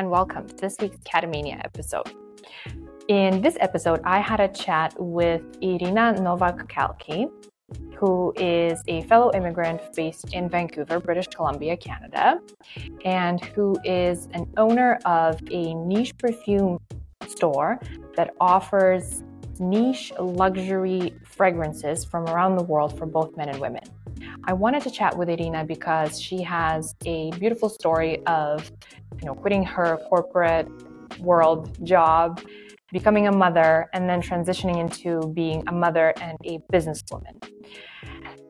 and welcome to this week's Catamania episode. In this episode, I had a chat with Irina Novak Calki, who is a fellow immigrant based in Vancouver, British Columbia, Canada, and who is an owner of a niche perfume store that offers niche luxury fragrances from around the world for both men and women. I wanted to chat with Irina because she has a beautiful story of, you know, quitting her corporate world job, becoming a mother, and then transitioning into being a mother and a businesswoman.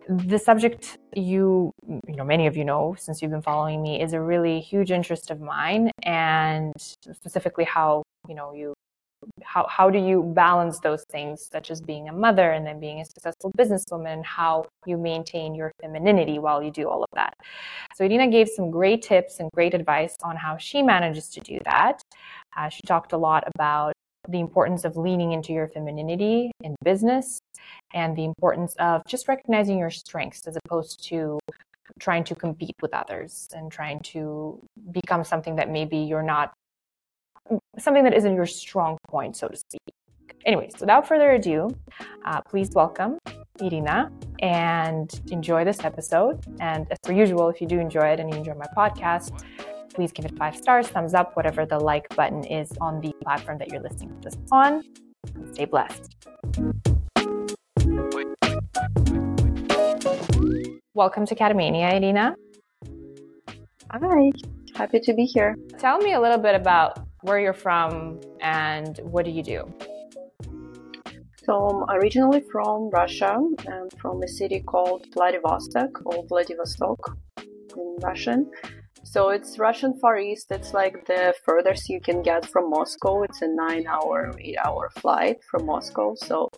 The subject you, you know, many of you know since you've been following me is a really huge interest of mine, and specifically how you know you how, how do you balance those things such as being a mother and then being a successful businesswoman how you maintain your femininity while you do all of that? So Irina gave some great tips and great advice on how she manages to do that. Uh, she talked a lot about the importance of leaning into your femininity in business and the importance of just recognizing your strengths as opposed to trying to compete with others and trying to become something that maybe you're not something that isn't your strong point, so to speak. Anyways, without further ado, uh, please welcome Irina and enjoy this episode. And as per usual, if you do enjoy it and you enjoy my podcast, please give it five stars, thumbs up, whatever the like button is on the platform that you're listening to this on. Stay blessed. Welcome to Catamania, Irina. Hi, happy to be here. Tell me a little bit about where you're from, and what do you do? So I'm originally from Russia and from a city called Vladivostok or Vladivostok in Russian. So it's Russian Far East. It's like the furthest you can get from Moscow. It's a nine hour, eight hour flight from Moscow. So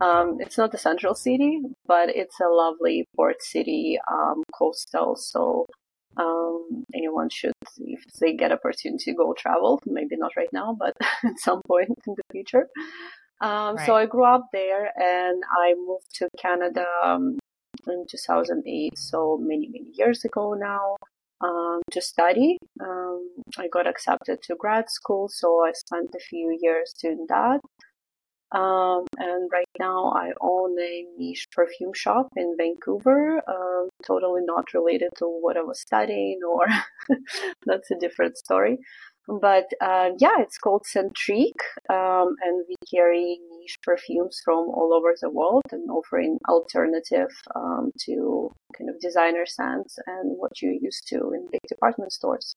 um, it's not a central city, but it's a lovely port city, um, coastal. So um, anyone should, if they get opportunity, to go travel. Maybe not right now, but at some point in the future. Um, right. So I grew up there, and I moved to Canada um, in 2008. So many many years ago now. Um, to study. Um, I got accepted to grad school, so I spent a few years doing that. Um, and right now I own a niche perfume shop in Vancouver, um, totally not related to what I was studying or that's a different story. But uh, yeah, it's called Scentrique, um, and we carry niche perfumes from all over the world and offering alternative um, to kind of designer scents and what you're used to in big department stores.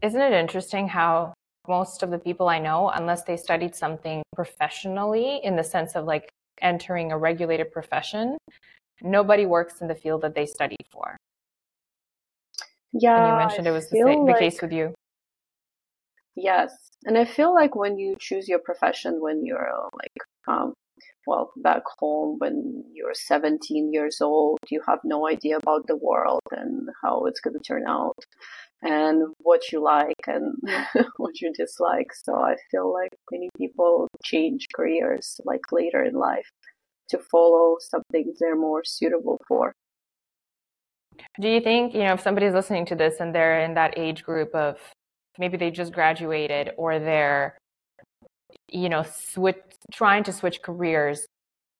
Isn't it interesting how most of the people I know, unless they studied something professionally in the sense of like entering a regulated profession, nobody works in the field that they studied for. Yeah. And you mentioned it was the, like, the case with you. Yes. And I feel like when you choose your profession when you're like, um, well, back home when you're 17 years old, you have no idea about the world and how it's going to turn out and what you like and what you dislike. So I feel like many people change careers like later in life to follow something they're more suitable for. Do you think, you know, if somebody's listening to this and they're in that age group of maybe they just graduated or they're, you know, switch, trying to switch careers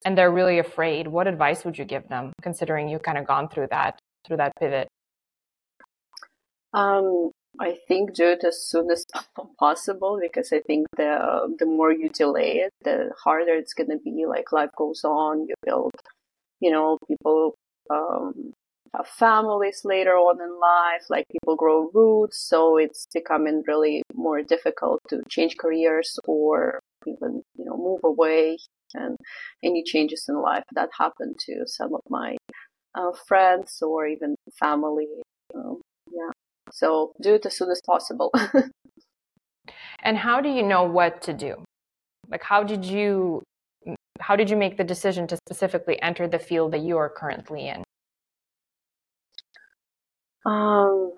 and they're really afraid, what advice would you give them considering you've kind of gone through that, through that pivot? Um, I think do it as soon as possible because I think the the more you delay it, the harder it's gonna be. Like life goes on, you build, you know, people um, families later on in life. Like people grow roots, so it's becoming really more difficult to change careers or even you know move away. And any changes in life that happen to some of my uh, friends or even family. Um, yeah. So do it as soon as possible. and how do you know what to do? Like how did you how did you make the decision to specifically enter the field that you are currently in? Um,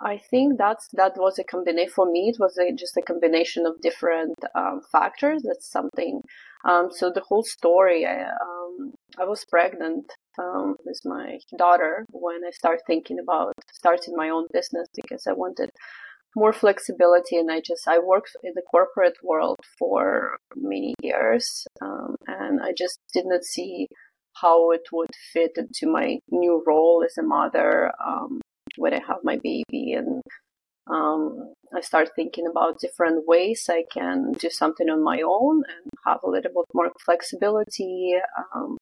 I think that's that was a combination for me. It was a, just a combination of different um, factors. That's something. Um, so the whole story. I, um, I was pregnant um, with my daughter when I started thinking about starting my own business because I wanted more flexibility. And I just I worked in the corporate world for many years, um, and I just did not see how it would fit into my new role as a mother um, when I have my baby and um, I start thinking about different ways I can do something on my own and have a little bit more flexibility um,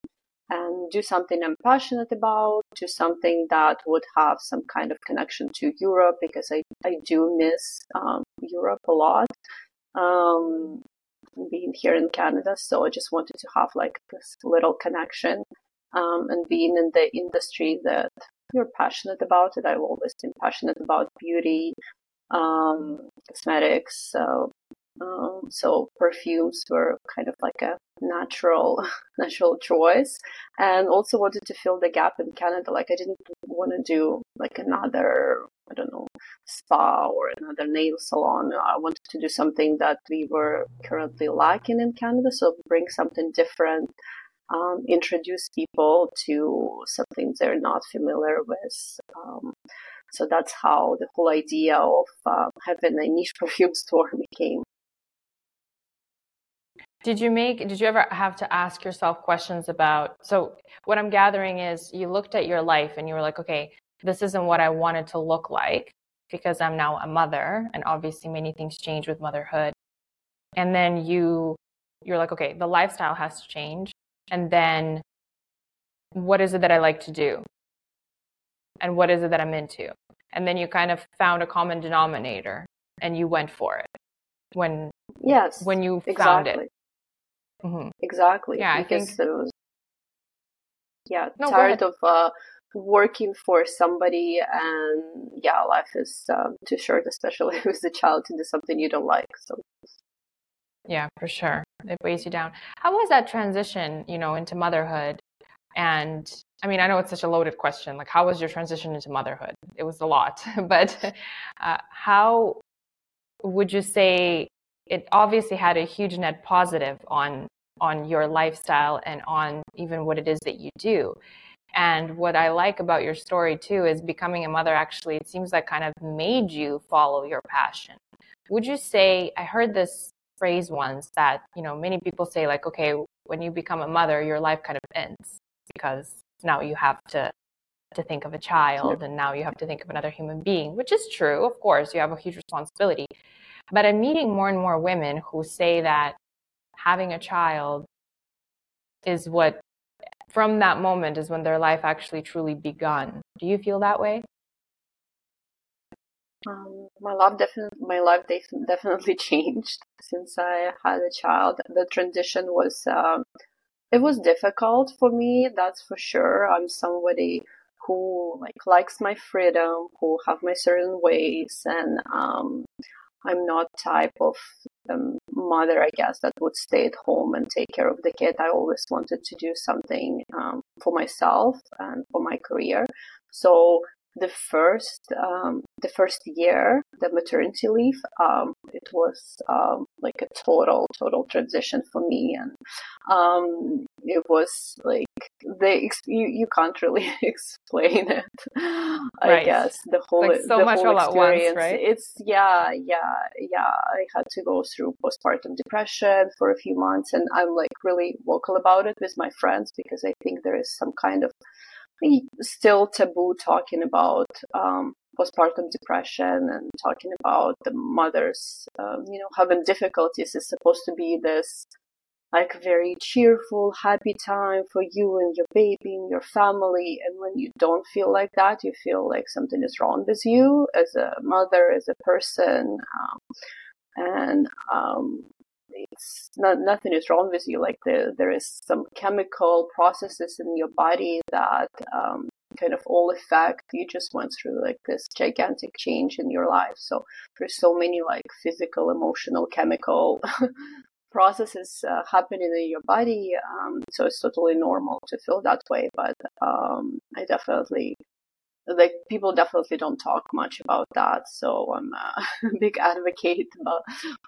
and do something I'm passionate about, do something that would have some kind of connection to Europe because I, I do miss um, Europe a lot. Um, being here in Canada, so I just wanted to have like this little connection um, and being in the industry that you're passionate about it. I've always been passionate about beauty, um, cosmetics. So, um, so perfumes were kind of like a natural, natural choice, and also wanted to fill the gap in Canada. Like I didn't want to do like another, I don't know, spa or another nail salon. I wanted to do something that we were currently lacking in Canada. So bring something different. Um, introduce people to something they're not familiar with. Um, so that's how the whole idea of uh, having a niche perfume store became. Did you make, did you ever have to ask yourself questions about? So, what I'm gathering is you looked at your life and you were like, okay, this isn't what I wanted to look like because I'm now a mother. And obviously, many things change with motherhood. And then you, you're like, okay, the lifestyle has to change. And then what is it that I like to do? and what is it that I'm into? And then you kind of found a common denominator and you went for it when yes when you exactly. found it. Mm-hmm. Exactly. Yeah, because I think yeah no, tired of uh, working for somebody and yeah life is um, too short especially with a child to do something you don't like so yeah for sure it weighs you down how was that transition you know into motherhood and I mean, I know it's such a loaded question. Like, how was your transition into motherhood? It was a lot, but uh, how would you say it obviously had a huge net positive on on your lifestyle and on even what it is that you do? And what I like about your story too is becoming a mother. Actually, it seems like kind of made you follow your passion. Would you say? I heard this phrase once that you know many people say like, okay, when you become a mother, your life kind of ends because now you have to to think of a child and now you have to think of another human being which is true of course you have a huge responsibility but i'm meeting more and more women who say that having a child is what from that moment is when their life actually truly begun do you feel that way um, my life definitely my life definitely changed since I had a child. The transition was um, it was difficult for me, that's for sure. I'm somebody who like likes my freedom, who have my certain ways, and um, I'm not type of um, mother, I guess, that would stay at home and take care of the kid. I always wanted to do something um, for myself and for my career. So the first um, the first year, the maternity leave, um, it was um, like a total total transition for me, and um, it was like the you, you can't really explain it. I right. guess the whole like so the much whole experience. once, right? It's yeah yeah yeah. I had to go through postpartum depression for a few months, and I'm like really vocal about it with my friends because I think there is some kind of still taboo talking about um, postpartum depression and talking about the mothers, um, you know, having difficulties is supposed to be this like very cheerful, happy time for you and your baby and your family. And when you don't feel like that, you feel like something is wrong with you as a mother, as a person. Um, and um, it's not nothing is wrong with you. Like the, there is some chemical processes in your body that um, kind of all affect. You just went through like this gigantic change in your life. So there's so many like physical, emotional, chemical processes uh, happening in your body. Um, so it's totally normal to feel that way. But um, I definitely like people definitely don't talk much about that so i'm a big advocate about,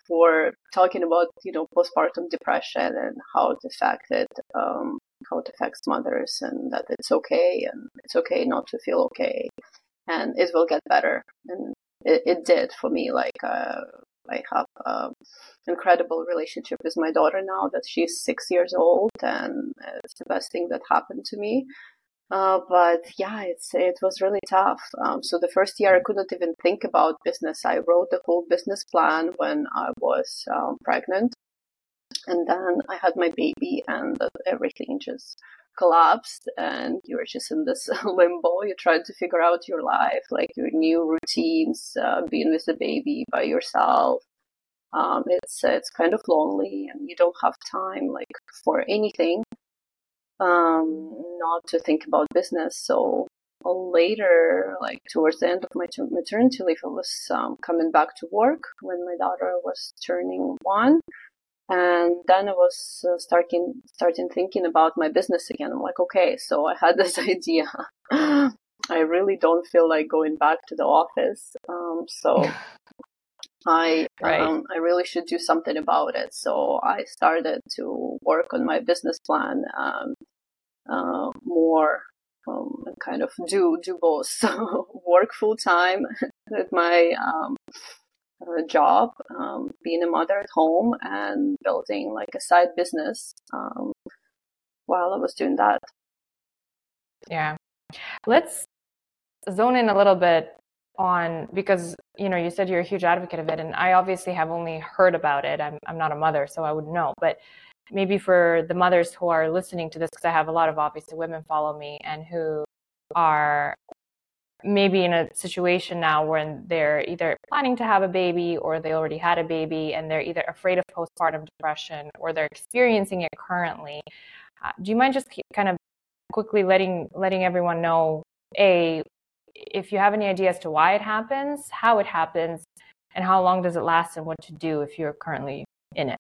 for talking about you know postpartum depression and how it affected um, how it affects mothers and that it's okay and it's okay not to feel okay and it will get better and it, it did for me. Like uh, I have an incredible relationship with my daughter now that she's six years old, and it's the best thing that happened to me. Uh, but yeah, it's it was really tough. Um, so the first year I couldn't even think about business. I wrote the whole business plan when I was um, pregnant, and then I had my baby, and everything just collapsed. And you were just in this limbo. You tried to figure out your life, like your new routines, uh, being with the baby by yourself. Um, it's it's kind of lonely, and you don't have time like for anything um, not to think about business. So later, like towards the end of my maternity leave, I was um, coming back to work when my daughter was turning one. And then I was uh, starting starting thinking about my business again. I'm like, okay, so I had this idea. I really don't feel like going back to the office. Um, so I right. um, I really should do something about it. So I started to work on my business plan um, uh, more um, kind of do do both. Work full time at my um, uh, job, um, being a mother at home, and building like a side business um, while I was doing that. Yeah, let's zone in a little bit on because you know you said you're a huge advocate of it and i obviously have only heard about it. I'm, I'm not a mother so i wouldn't know but maybe for the mothers who are listening to this, because I have a lot of obviously women follow me and who are maybe in a situation now when they're either planning to have a baby or they already had a baby and they're either afraid of postpartum depression or they're experiencing it currently. Uh, do you mind just kind of quickly letting letting everyone know a if you have any idea as to why it happens, how it happens, and how long does it last, and what to do if you're currently in it?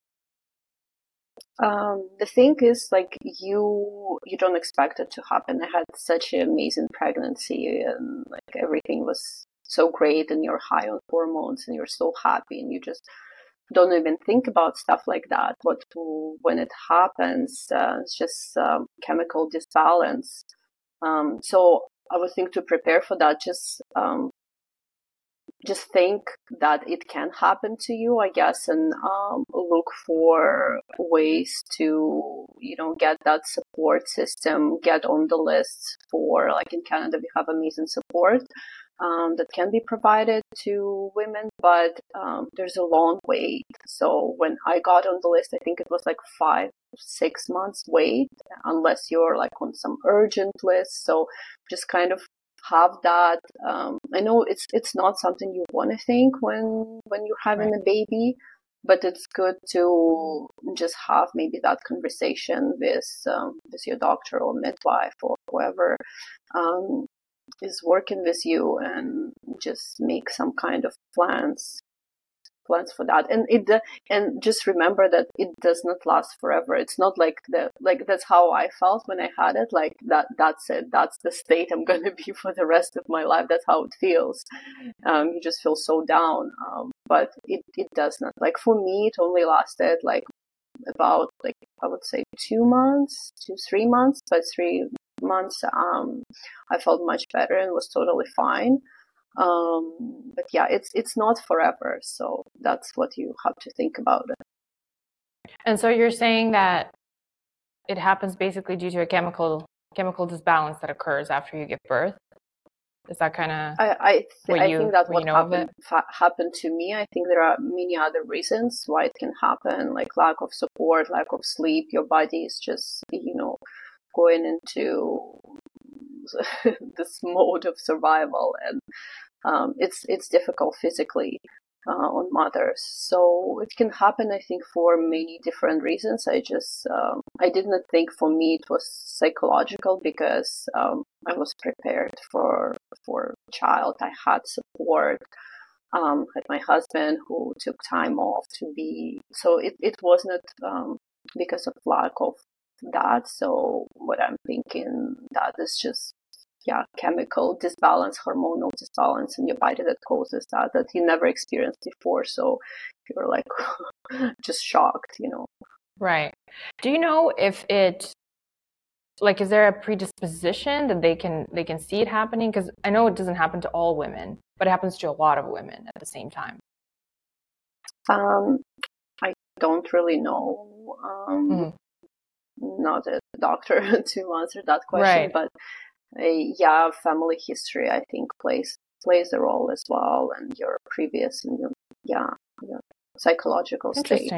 Um, the thing is, like you, you don't expect it to happen. I had such an amazing pregnancy, and like everything was so great, and you're high on hormones, and you're so happy, and you just don't even think about stuff like that. But when it happens, uh, it's just um, chemical disbalance. Um, so I would think to prepare for that, just um, just think that it can happen to you, I guess, and um, look for ways to, you know, get that support system, get on the list for, like in Canada, we have amazing support um, that can be provided to women, but um, there's a long wait. So when I got on the list, I think it was like five, six months wait, unless you're like on some urgent list. So just kind of have that. Um, I know it's it's not something you want to think when when you're having right. a baby, but it's good to just have maybe that conversation with um, with your doctor or midwife or whoever um, is working with you and just make some kind of plans plans for that. And it and just remember that it does not last forever. It's not like the like that's how i felt when i had it like that that's it. That's the state i'm going to be for the rest of my life. That's how it feels. Um, you just feel so down um, but it, it does not like for me it only lasted like about like i would say two months two three months but three months um, i felt much better and was totally fine um, but yeah, it's it's not forever, so that's what you have to think about it. And so you're saying that it happens basically due to a chemical chemical disbalance that occurs after you give birth. Is that kind of? I I, th- I you, think that's what you happened fa- happened to me. I think there are many other reasons why it can happen, like lack of support, lack of sleep. Your body is just you know going into this mode of survival, and um, it's it's difficult physically uh, on mothers. So it can happen, I think, for many different reasons. I just um, I didn't think for me it was psychological because um, I was prepared for for child. I had support. Um, had my husband who took time off to be so it, it wasn't um, because of lack of that so what i'm thinking that is just yeah, chemical disbalance, hormonal disbalance in your body that causes that that you never experienced before. So you're like just shocked, you know. Right. Do you know if it like is there a predisposition that they can they can see it happening because i know it doesn't happen to all women but it happens to a lot of women at the same time um, i don't really know um, mm-hmm. not a doctor to answer that question right. but yeah family history i think plays plays a role as well and your previous and your, yeah your psychological state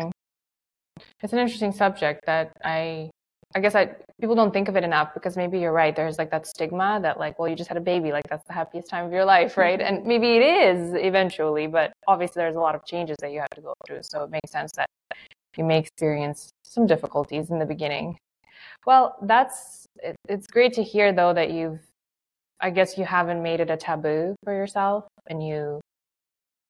it's an interesting subject that i I guess I people don't think of it enough because maybe you're right. There's like that stigma that like, well, you just had a baby, like that's the happiest time of your life, right? Mm-hmm. And maybe it is eventually, but obviously there's a lot of changes that you have to go through. So it makes sense that you may experience some difficulties in the beginning. Well, that's it, it's great to hear though that you've I guess you haven't made it a taboo for yourself and you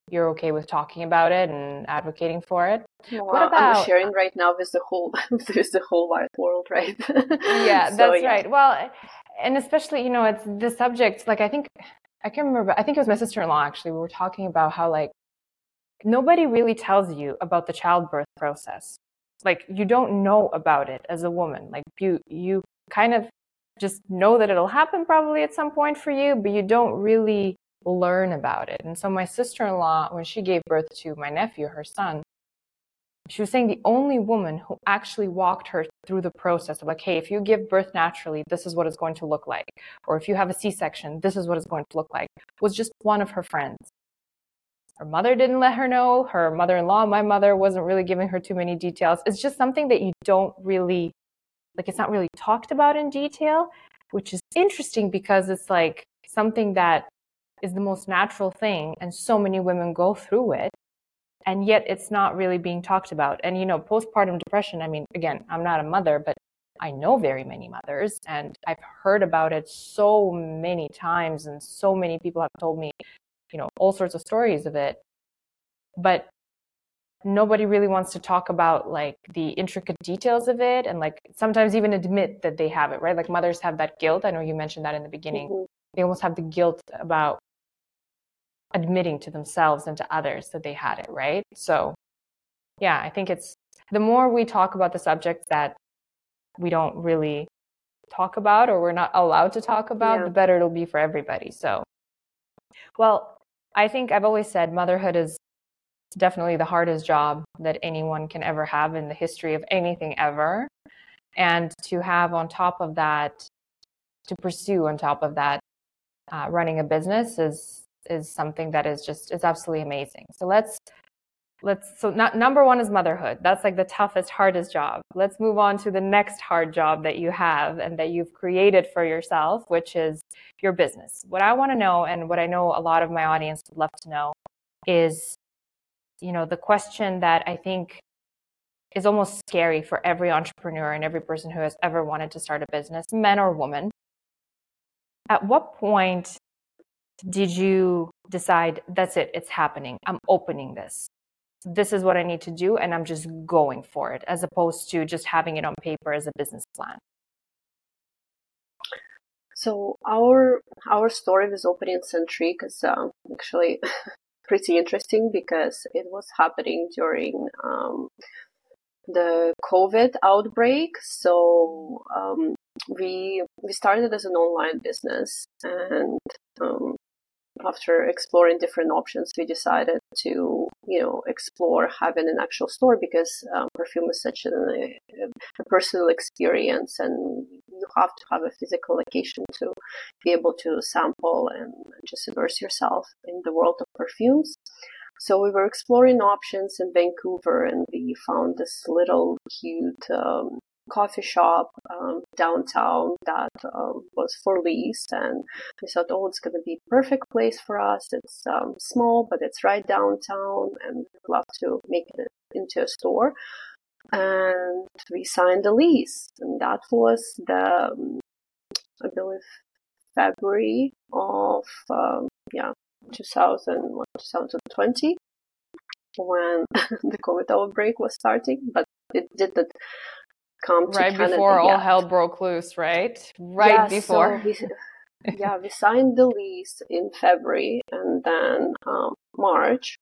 you're okay with talking about it and advocating for it. Well, what about I'm sharing right now with the whole with the whole wide world, right? yeah, so, that's yeah. right. Well, and especially you know it's the subject. Like I think I can't remember. I think it was my sister-in-law actually. We were talking about how like nobody really tells you about the childbirth process. Like you don't know about it as a woman. Like you you kind of just know that it'll happen probably at some point for you, but you don't really learn about it. And so my sister-in-law, when she gave birth to my nephew, her son, she was saying the only woman who actually walked her through the process of like, hey, if you give birth naturally, this is what it's going to look like. Or if you have a C-section, this is what it's going to look like, was just one of her friends. Her mother didn't let her know. Her mother-in-law, my mother, wasn't really giving her too many details. It's just something that you don't really, like, it's not really talked about in detail, which is interesting because it's like something that is the most natural thing and so many women go through it and yet it's not really being talked about and you know postpartum depression i mean again i'm not a mother but i know very many mothers and i've heard about it so many times and so many people have told me you know all sorts of stories of it but nobody really wants to talk about like the intricate details of it and like sometimes even admit that they have it right like mothers have that guilt i know you mentioned that in the beginning mm-hmm. they almost have the guilt about admitting to themselves and to others that they had it, right? So, yeah, I think it's the more we talk about the subjects that we don't really talk about or we're not allowed to talk about, yeah. the better it'll be for everybody. So, well, I think I've always said motherhood is definitely the hardest job that anyone can ever have in the history of anything ever. And to have on top of that, to pursue on top of that, uh, running a business is is something that is just is absolutely amazing. So let's let's so not, number one is motherhood. That's like the toughest, hardest job. Let's move on to the next hard job that you have and that you've created for yourself, which is your business. What I want to know and what I know a lot of my audience would love to know is you know the question that I think is almost scary for every entrepreneur and every person who has ever wanted to start a business, men or women. At what point did you decide that's it it's happening i'm opening this this is what i need to do and i'm just going for it as opposed to just having it on paper as a business plan. So our our story with opening Scentrique is uh, actually pretty interesting because it was happening during um, the covid outbreak. So um, we we started as an online business and um, after exploring different options, we decided to, you know, explore having an actual store because um, perfume is such a, a, personal experience, and you have to have a physical location to be able to sample and just immerse yourself in the world of perfumes. So we were exploring options in Vancouver, and we found this little cute um, coffee shop um, downtown that um, was for lease and we thought oh it's going to be perfect place for us. It's um, small but it's right downtown and we'd love to make it into a store. And we signed the lease and that was the um, i believe february of um, yeah 2000, 2020 when the covid outbreak was starting but it didn't come right before all hell broke loose, right? Right yeah, before. So we, yeah, we signed the lease in February, and then um, March,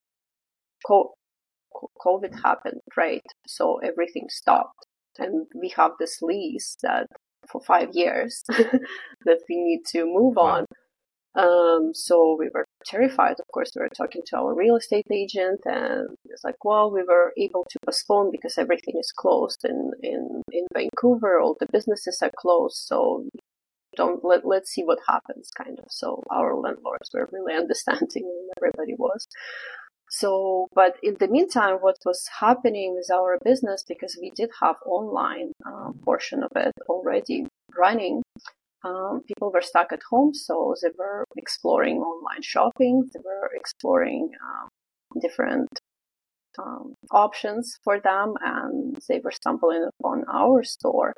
COVID happened, right? So everything stopped, and we have this lease that for five years that we need to move on. Um, so we were terrified. Of course, we were talking to our real estate agent, and it's like, well, we were able to postpone because everything is closed in in in Vancouver. All the businesses are closed, so don't let let's see what happens, kind of. So our landlords were really understanding, and everybody was. So, but in the meantime, what was happening with our business, because we did have online uh, portion of it already running, um, people were stuck at home, so they were exploring online shopping. They were exploring um, different um, options for them, and they were stumbling upon our store.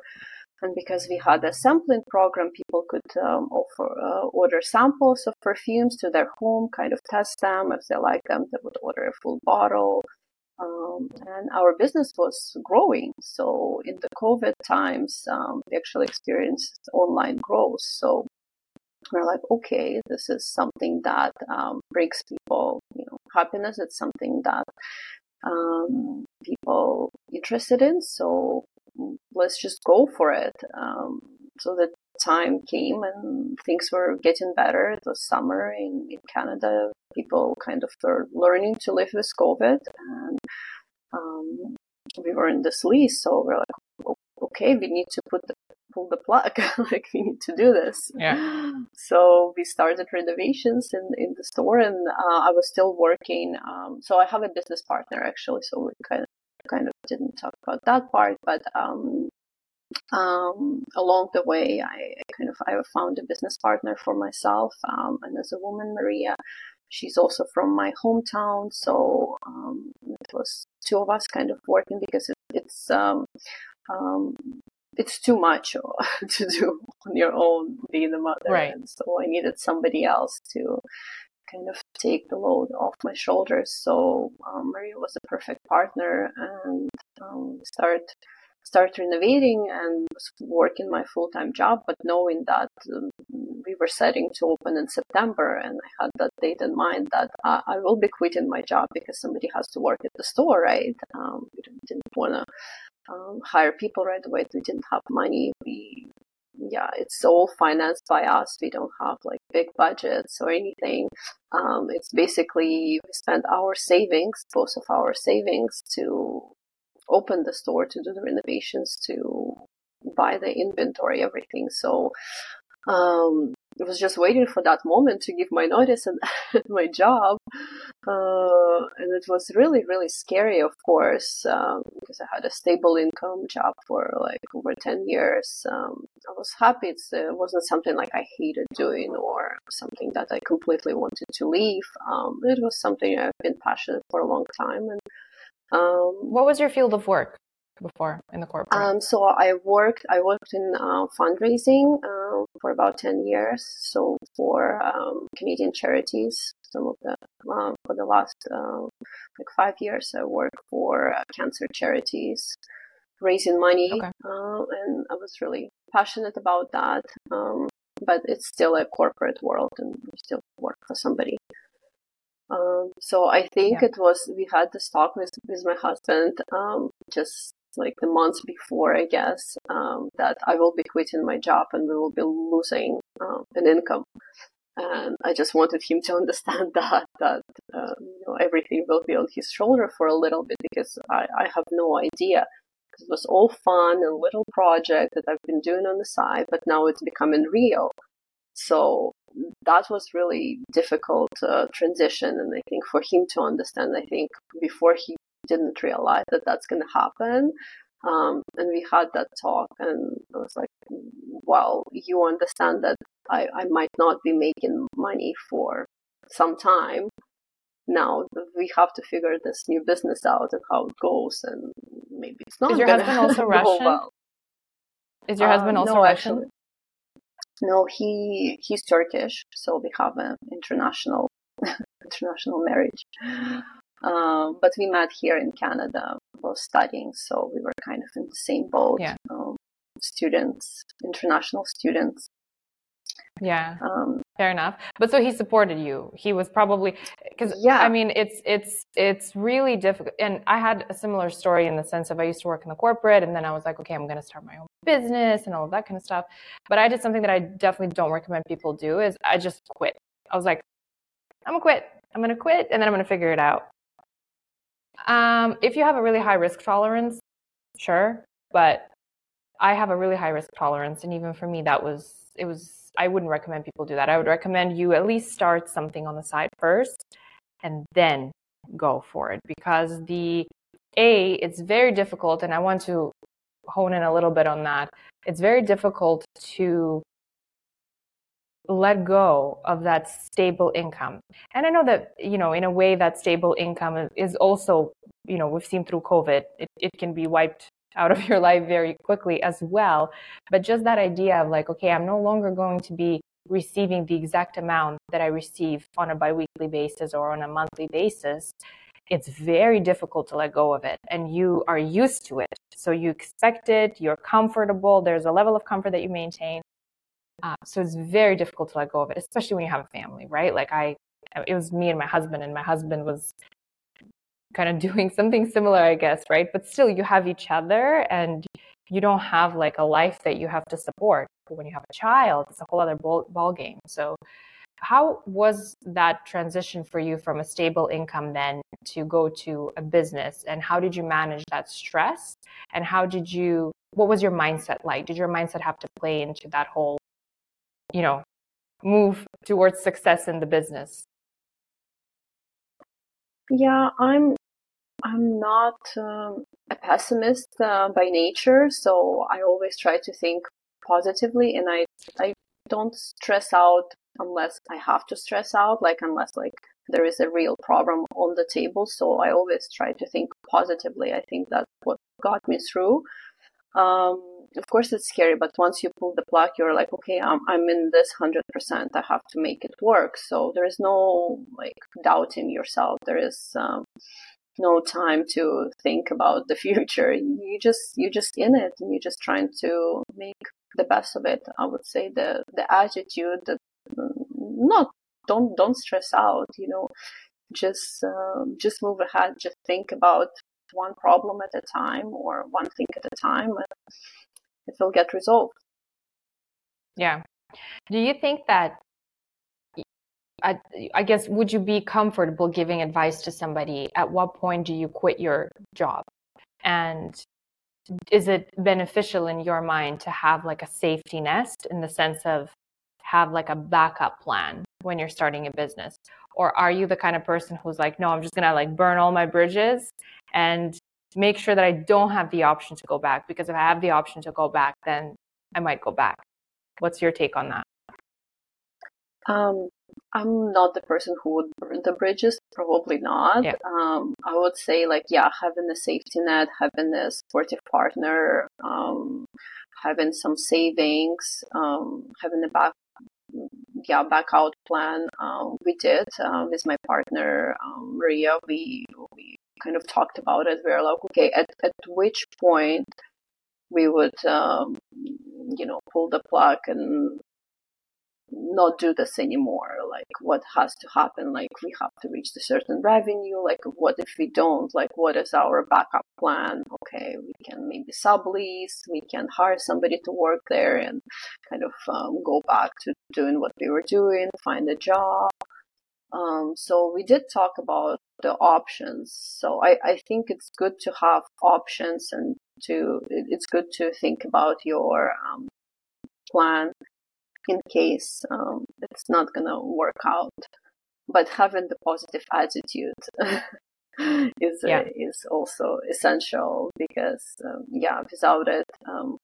And because we had a sampling program, people could um, offer uh, order samples of perfumes to their home, kind of test them. If they like them, they would order a full bottle. Um, and our business was growing. So in the COVID times, um, we actually experienced online growth. So we're like, okay, this is something that um, brings people, you know, happiness. It's something that um, people interested in. So let's just go for it. Um, so the time came and things were getting better. It was summer in, in Canada. People kind of were learning to live with COVID and um, we were in this lease. So we're like, okay, we need to put the, pull the plug. like we need to do this. Yeah. So we started renovations in, in the store and uh, I was still working. Um, so I have a business partner actually. So we kind of kind of didn't talk about that part, but um, um, along the way, I, I, kind of I found a business partner for myself, um, and as a woman, Maria, she's also from my hometown, so um, it was two of us kind of working because it, it's um, um, it's too much to do on your own being a mother, right. and so I needed somebody else to kind of take the load off my shoulders. So um, Maria was a perfect partner, and um, start start renovating and working my full time job, but knowing that um, we were setting to open in September, and I had that date in mind that I, I will be quitting my job because somebody has to work at the store, right? Um, we didn't want to um, hire people right away. We didn't have money. We yeah, it's all financed by us. We don't have like big budgets or anything. Um, it's basically we spend our savings, both of our savings, to open the store, to do the renovations, to buy the inventory, everything. So um, I was just waiting for that moment to give my notice and my job. Uh, and it was really, really scary, of course, um, because I had a stable income job for like over 10 years. Um, I was happy. It uh, wasn't something like I hated doing or something that I completely wanted to leave. Um, it was something I've been passionate for a long time. And um, what was your field of work? before in the corporate? Um, so I worked I worked in uh, fundraising uh, for about ten years. So for um, Canadian charities, some of the uh, for the last uh, like five years, I worked for uh, cancer charities, raising money, okay. Uh, and I was really passionate about that. Um, but it's still a corporate world, and we still work for somebody. Um, so I think yeah. it was we had this talk with with my husband um, just like the months before, I guess, um, that I will be quitting my job and we will be losing uh, an income. And I just wanted him to understand that that uh, you know everything will be on his shoulder for a little bit because I, I have no idea. It was all fun and little project that I've been doing on the side, but now it's becoming real. So that was really difficult uh, transition, and I think for him to understand, I think before he didn't realize that that's going to happen. Um, and we had that talk, and I was like, well, you understand that I, I might not be making money for some time. Now we have to figure this new business out and how it goes, and maybe it's not. Is your husband also Russian? Well. Is your husband uh, also no, Russian? Actually. No, he he's Turkish, so we have an international international marriage. Um, but we met here in Canada, both studying, so we were kind of in the same boat. Yeah. Um, students, international students. Yeah. Um, Fair enough. But so he supported you. He was probably because yeah. I mean it's it's it's really difficult. And I had a similar story in the sense of I used to work in the corporate, and then I was like, okay, I'm going to start my own business and all of that kind of stuff. But I did something that I definitely don't recommend people do is I just quit. I was like, I'm gonna quit. I'm gonna quit, and then I'm gonna figure it out. Um, if you have a really high risk tolerance, sure, but I have a really high risk tolerance, and even for me, that was it was I wouldn't recommend people do that. I would recommend you at least start something on the side first and then go for it because the A, it's very difficult, and I want to hone in a little bit on that. It's very difficult to let go of that stable income. And I know that, you know, in a way that stable income is also, you know, we've seen through COVID, it, it can be wiped out of your life very quickly as well. But just that idea of like, okay, I'm no longer going to be receiving the exact amount that I receive on a biweekly basis or on a monthly basis, it's very difficult to let go of it. And you are used to it. So you expect it, you're comfortable, there's a level of comfort that you maintain. Uh, so it's very difficult to let go of it, especially when you have a family, right? Like I, it was me and my husband, and my husband was kind of doing something similar, I guess, right? But still, you have each other and you don't have like a life that you have to support. But when you have a child, it's a whole other ball, ball game. So, how was that transition for you from a stable income then to go to a business? And how did you manage that stress? And how did you, what was your mindset like? Did your mindset have to play into that whole, you know, move towards success in the business? Yeah, I'm I'm not um, a pessimist uh, by nature, so I always try to think positively, and I I don't stress out unless I have to stress out, like unless like there is a real problem on the table. So I always try to think positively. I think that's what got me through. Um, of course, it's scary, but once you pull the plug, you're like, okay, I'm I'm in this hundred percent. I have to make it work. So there is no like doubting yourself. There is um, no time to think about the future. You just you just in it and you're just trying to make the best of it. I would say the the attitude that not don't don't stress out. You know, just um, just move ahead. Just think about one problem at a time or one thing at a time, and it will get resolved. Yeah. Do you think that I, I, guess would you be comfortable giving advice to somebody? At what point do you quit your job? And is it beneficial in your mind to have like a safety nest in the sense of have like a backup plan when you're starting a business? Or are you the kind of person who's like no i'm just gonna like burn all my bridges and make sure that i don't have the option to go back because if i have the option to go back then i might go back. What's your take on that? Um, I'm not the person who would burn the bridges. Probably not. Yeah. Um, I would say like yeah, having a safety net, having a supportive partner, um, having some savings, um, having a back yeah back out plan. Um, we did uh, with my partner um, Maria. We we kind of talked about it. We were like, okay, at at which point we would um, you know pull the plug and not do this anymore. Like what has to happen? Like we have to reach the certain revenue. Like what if we don't? Like what is our backup plan? Okay we can maybe sublease. We can hire somebody to work there and kind of um, go back to doing what we were doing find a job. Um, so we did talk about the options. So I, I think it's good to have options and to it's good to think about your um, plan in case um, it's not gonna work out. But having the positive attitude is yeah. uh, is also essential because um, yeah, without it, um,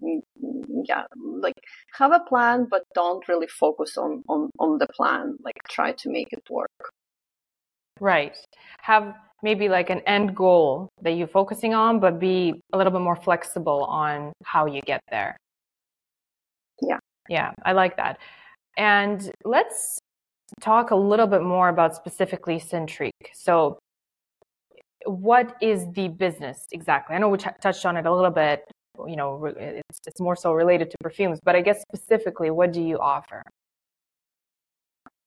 yeah, like have a plan, but don't really focus on on on the plan. Like try to make it work. Right. Have maybe like an end goal that you're focusing on, but be a little bit more flexible on how you get there. Yeah. I like that. And let's talk a little bit more about specifically Scentrique. So, what is the business exactly? I know we t- touched on it a little bit you know, it's, it's more so related to perfumes, but I guess specifically, what do you offer?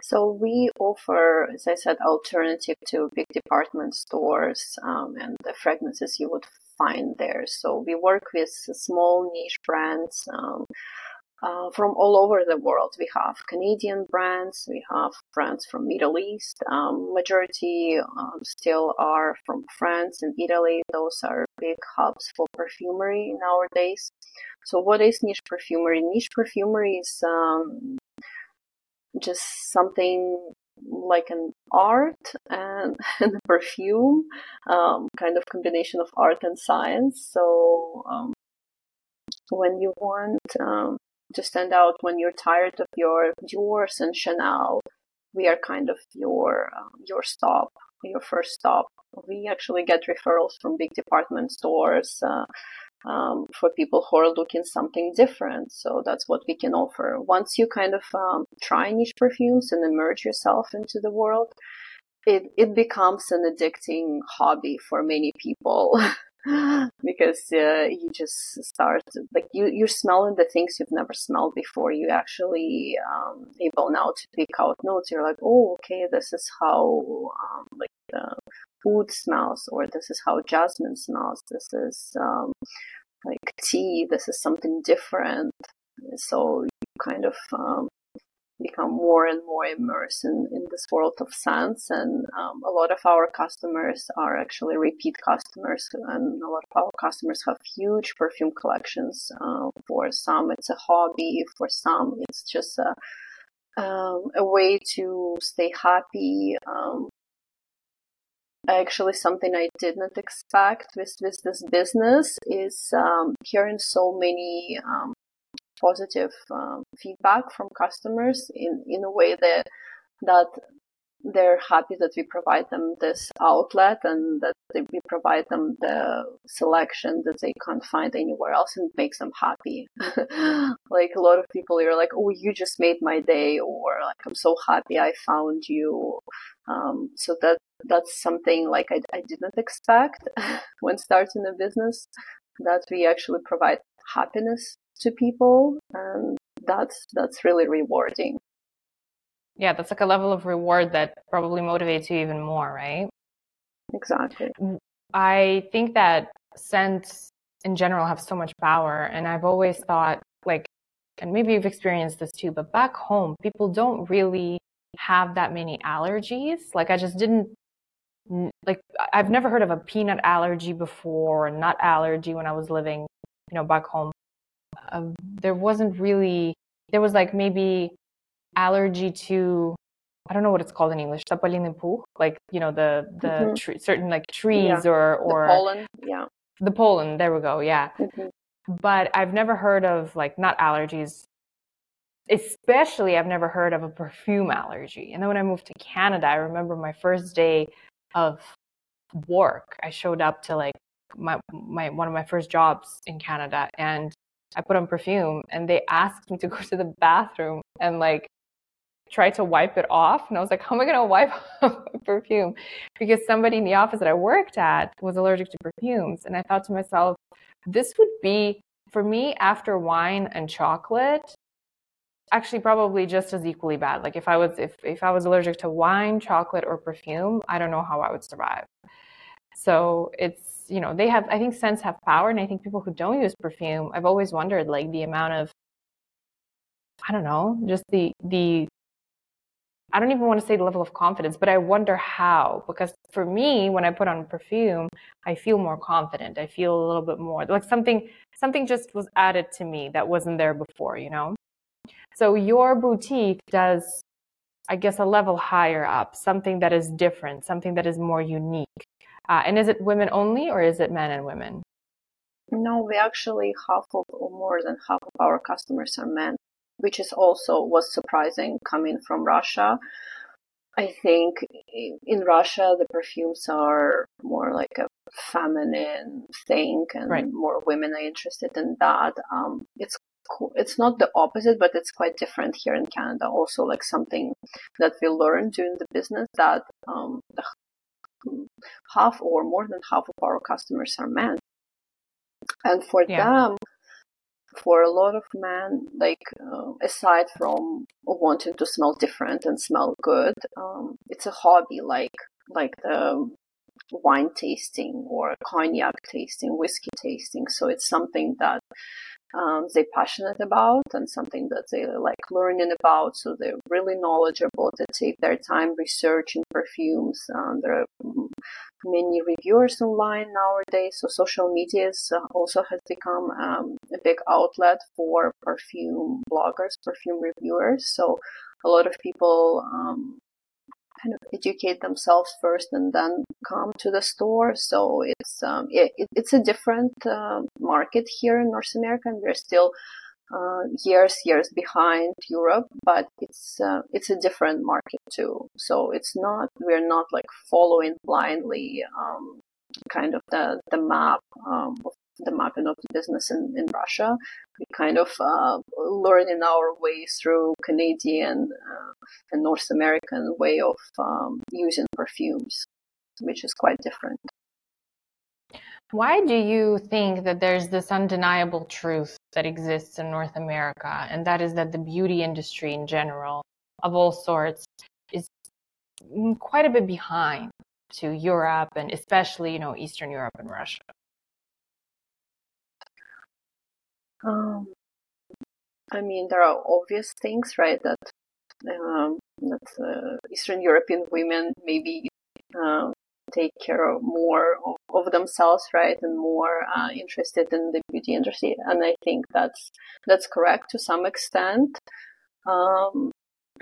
So we offer, as I said, alternative to big department stores um, and the fragrances you would find there. So we work with small niche brands um, uh, from all over the world. We have Canadian brands, we have brands from Middle East. Um, majority um, still are from France and Italy. Those are big hubs for perfumery nowadays. So what is niche perfumery? Niche perfumery is um, just something like an art and, and perfume, um, kind of combination of art and science. So um, when you want um, to stand out, when you're tired of your Dior's and Chanel, we are kind of your uh, your stop, your first stop. We actually get referrals from big department stores. Uh, um, for people who are looking something different. So that's what we can offer. Once you kind of um, try niche perfumes and immerse yourself into the world, it, it becomes an addicting hobby for many people. because uh, you just start like you you're smelling the things you've never smelled before. You actually um, able now to pick out notes. You're like oh okay this is how um, like food smells or this is how jasmine smells. This is um, like tea. This is something different. So you kind of um, become more and more immersed in, in this world of scents and um, a lot of our customers are actually repeat customers and a lot of our customers have huge perfume collections uh, for some it's a hobby for some it's just a, um, a way to stay happy um, actually something I did not expect with, with this business is um, hearing so many um, positive um, feedback from customers in, in a way that that they're happy that we provide them this outlet and that we provide them the selection that they can't find anywhere else and makes them happy. like a lot of people are like, "Oh, you just made my day," or like, "I'm so happy I found you." Um, so that that's something like I, I didn't expect when starting a business that we actually provide happiness to people and that's that's really rewarding. Yeah that's like a level of reward that probably motivates you even more right? Exactly. I think that scents in general have so much power and i've always thought like and maybe you've experienced this too but back home people don't really have that many allergies. Like i just didn't like i've never heard of a peanut allergy before or nut allergy when i was living you know back home there wasn't really there was like maybe allergy to I don't know what it's called in English, like you know the the mm-hmm. tre- certain like trees yeah. or or the pollen, yeah, the pollen. There we go, yeah. Mm-hmm. But I've never heard of like nut allergies. Especially, I've never heard of a perfume allergy. And then when I moved to Canada, I remember my first day of work. I showed up to like my my one of my first jobs in Canada, and I put on perfume and they asked me to go to the bathroom and like try to wipe it off. And I was like, how am I going to wipe off perfume? Because somebody in the office that I worked at was allergic to perfumes. And I thought to myself, this would be for me after wine and chocolate actually probably just as equally bad like if i was if, if i was allergic to wine chocolate or perfume i don't know how i would survive so it's you know, they have, I think scents have power. And I think people who don't use perfume, I've always wondered like the amount of, I don't know, just the, the, I don't even want to say the level of confidence, but I wonder how. Because for me, when I put on perfume, I feel more confident. I feel a little bit more like something, something just was added to me that wasn't there before, you know? So your boutique does, I guess, a level higher up, something that is different, something that is more unique. Uh, and is it women only or is it men and women? No, we actually half of or more than half of our customers are men, which is also was surprising coming from Russia. I think in Russia the perfumes are more like a feminine thing, and right. more women are interested in that. Um, it's cool. It's not the opposite, but it's quite different here in Canada. Also, like something that we learned during the business that um, the half or more than half of our customers are men. and for Yeah. them, for a lot of men, like uh, aside from wanting to smell different and smell good, um, it's a hobby like like the wine tasting or cognac tasting, whiskey tasting. So it's something that um, they're passionate about and something that they like learning about. So they're really knowledgeable. They take their time researching perfumes. Um, there are many reviewers online nowadays. So social media uh, also has become um, a big outlet for perfume bloggers, perfume reviewers. So a lot of people um, kind of educate themselves first and then come to the store. So it's um, it, it's a different uh, market here in North America, and we're still uh, years years behind Europe, but it's uh, it's a different market too. So it's not we're not like following blindly um, kind of the the map um, of the mapping of the business in, in Russia. We kind of uh, learning our way through Canadian uh, and North American way of um, using perfumes, which is quite different. Why do you think that there's this undeniable truth that exists in North America, and that is that the beauty industry in general, of all sorts, is quite a bit behind to Europe and especially, you know, Eastern Europe and Russia? Um, I mean, there are obvious things, right? That um, that uh, Eastern European women maybe uh, take care of more of, of, themselves, right, and more uh, interested in the beauty industry. And I think that's that's correct to some extent. Um,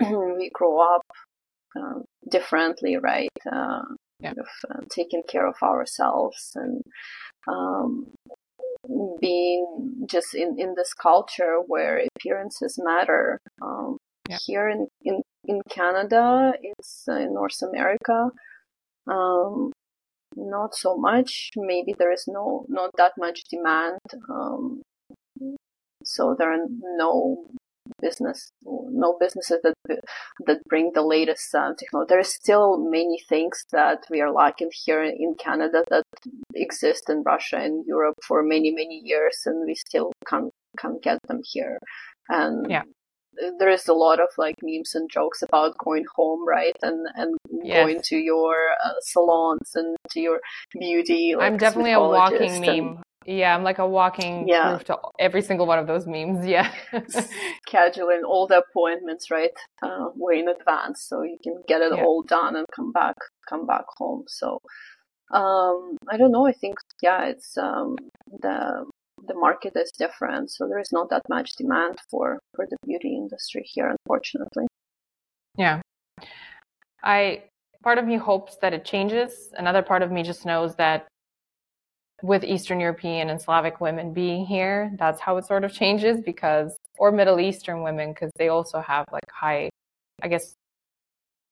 we grow up uh, differently, right? Uh, yeah. Kind of uh, taking care of ourselves and um, being just in, in this culture where appearances matter. Um, yeah. Here in, in, in Canada, it's uh, in North America, um, not so much. Maybe there is no not that much demand, um, so there are no business, no businesses that that bring the latest uh, technology. There are still many things that we are lacking here in Canada that exist in Russia and Europe for many many years, and we still can't can't get them here. And yeah. There is a lot of like memes and jokes about going home, right, and and yes. going to your uh, salons and to your beauty. Like, I'm definitely a walking meme. Yeah, I'm like a walking yeah. proof to every single one of those memes. Yeah. Scheduling all the appointments, right? Uh, way in advance so you can get it yeah. all done and come back, come back home. So, um, I don't know. I think, yeah, it's, um, the, the market is different. So there is not that much demand for, for the beauty industry here, unfortunately. Yeah. I, part of me hopes that it changes. Another part of me just knows that with Eastern European and Slavic women being here, that's how it sort of changes because, or Middle Eastern women, because they also have like high, I guess,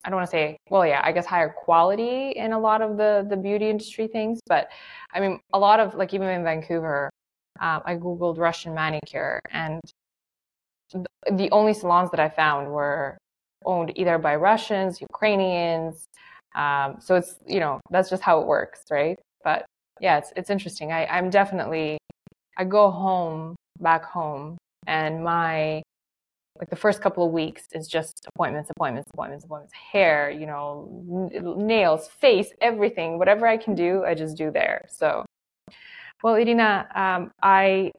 I don't want to say, well, yeah, I guess higher quality in a lot of the, the beauty industry things. But I mean, a lot of, like, even in Vancouver, um, I Googled Russian manicure and the only salons that I found were owned either by Russians, Ukrainians. Um, so it's, you know, that's just how it works, right? But yeah, it's it's interesting. I, I'm definitely I go home back home and my like the first couple of weeks is just appointments, appointments, appointments, appointments, hair, you know, nails, face, everything, whatever I can do, I just do there. So, well, Irina, um, I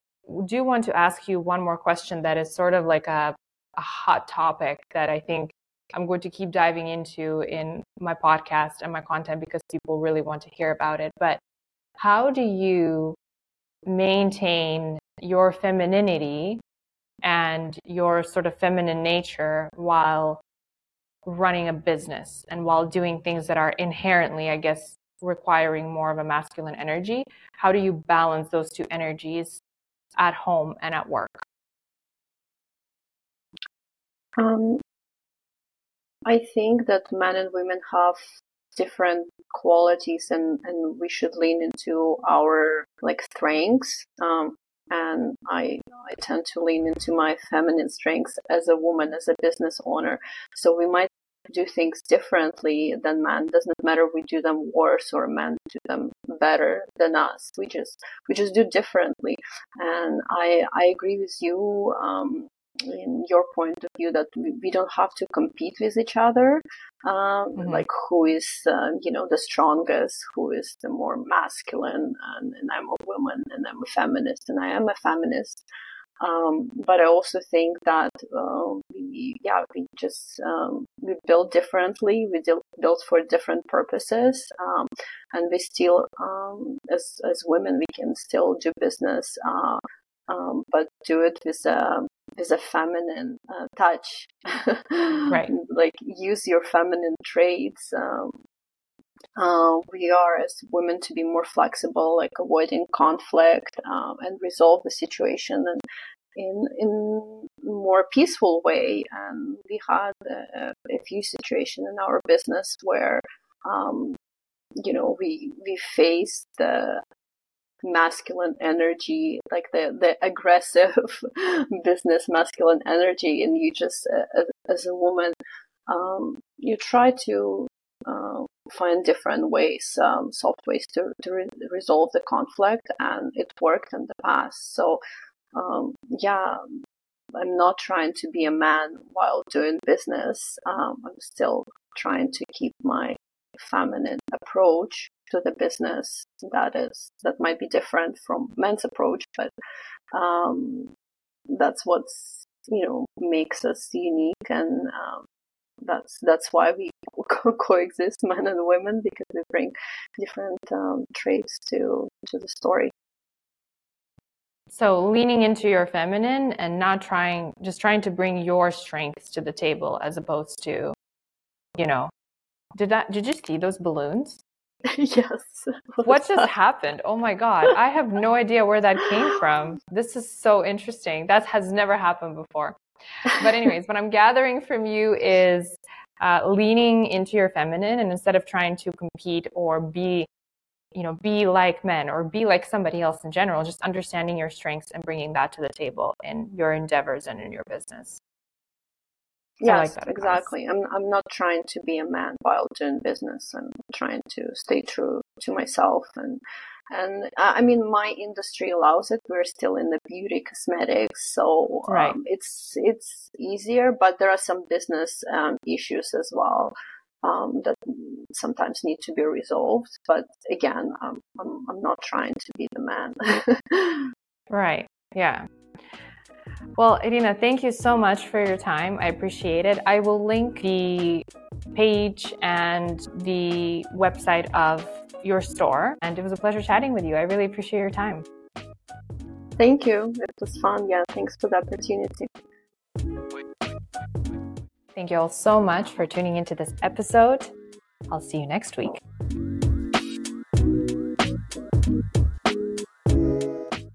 do want to ask you one more question that is sort of like a, a hot topic that I think I'm going to keep diving into in my podcast and my content because people really want to hear about it. But how do you maintain your femininity and your sort of feminine nature while running a business and while doing things that are inherently, I guess, requiring more of a masculine energy? How do you balance those two energies at home and at work? Um, I think that men and women have different qualities and, and we should lean into our like strengths. Um, and I, I tend to lean into my feminine strengths as a woman, as a business owner. So we might do things differently than men. It doesn't matter if we do them worse or men do them better than us. We just we just do differently. And I I agree with you. Um, in your point of view that we don't have to compete with each other um, mm-hmm. like who is uh, you know the strongest who is the more masculine and, and, i'm a woman and i'm a feminist and i am a feminist um, but I also think that uh, we, yeah, we just um, we build differently. We build for different purposes, um, and we still, um, as as women, we can still do business, uh, um, but do it with a with a feminine uh, touch. right. Like use your feminine traits. Uh, we are as women to be more flexible, like avoiding conflict um, and resolve the situation and in in more peaceful way. And we had a, a few situations in our business where, um, you know, we we faced the masculine energy, like the the aggressive business masculine energy, and you just uh, as a woman, um, you try to uh, find different ways, um, soft ways to, to re- resolve the conflict, and it worked in the past. So, um, yeah, I'm not trying to be a man while doing business. Um, I'm still trying to keep my feminine approach to the business that is that might be different from men's approach, but um, that's what's you know makes us unique and um, that's that's why we co- coexist, men and women, because we bring different um, traits to to the story. So leaning into your feminine and not trying, just trying to bring your strengths to the table, as opposed to, you know, did that? Did you see those balloons? yes. What, what just happened? Oh my god, I have no idea where that came from. This is so interesting. That has never happened before. But anyways, what I'm gathering from you is uh, leaning into your feminine and instead of trying to compete or be you know be like men or be like somebody else in general just understanding your strengths and bringing that to the table in your endeavors and in your business. Yes like exactly. I'm i'm not trying to be a man while doing business. I'm trying to stay true to myself and and uh, I mean, my industry allows it. We're still in the beauty cosmetics, so um, right. it's it's easier. But there are some business um, issues as well um, that sometimes need to be resolved. But again, I'm I'm not trying to be the man. right. Yeah. Well, Irina, thank you so much for your time. I appreciate it. I will link the page and the website of your store. And it was a pleasure chatting with you. I really appreciate your time. Thank you. It was fun. Yeah, thanks for the opportunity. Thank you all so much for tuning into this episode. I'll see you next week.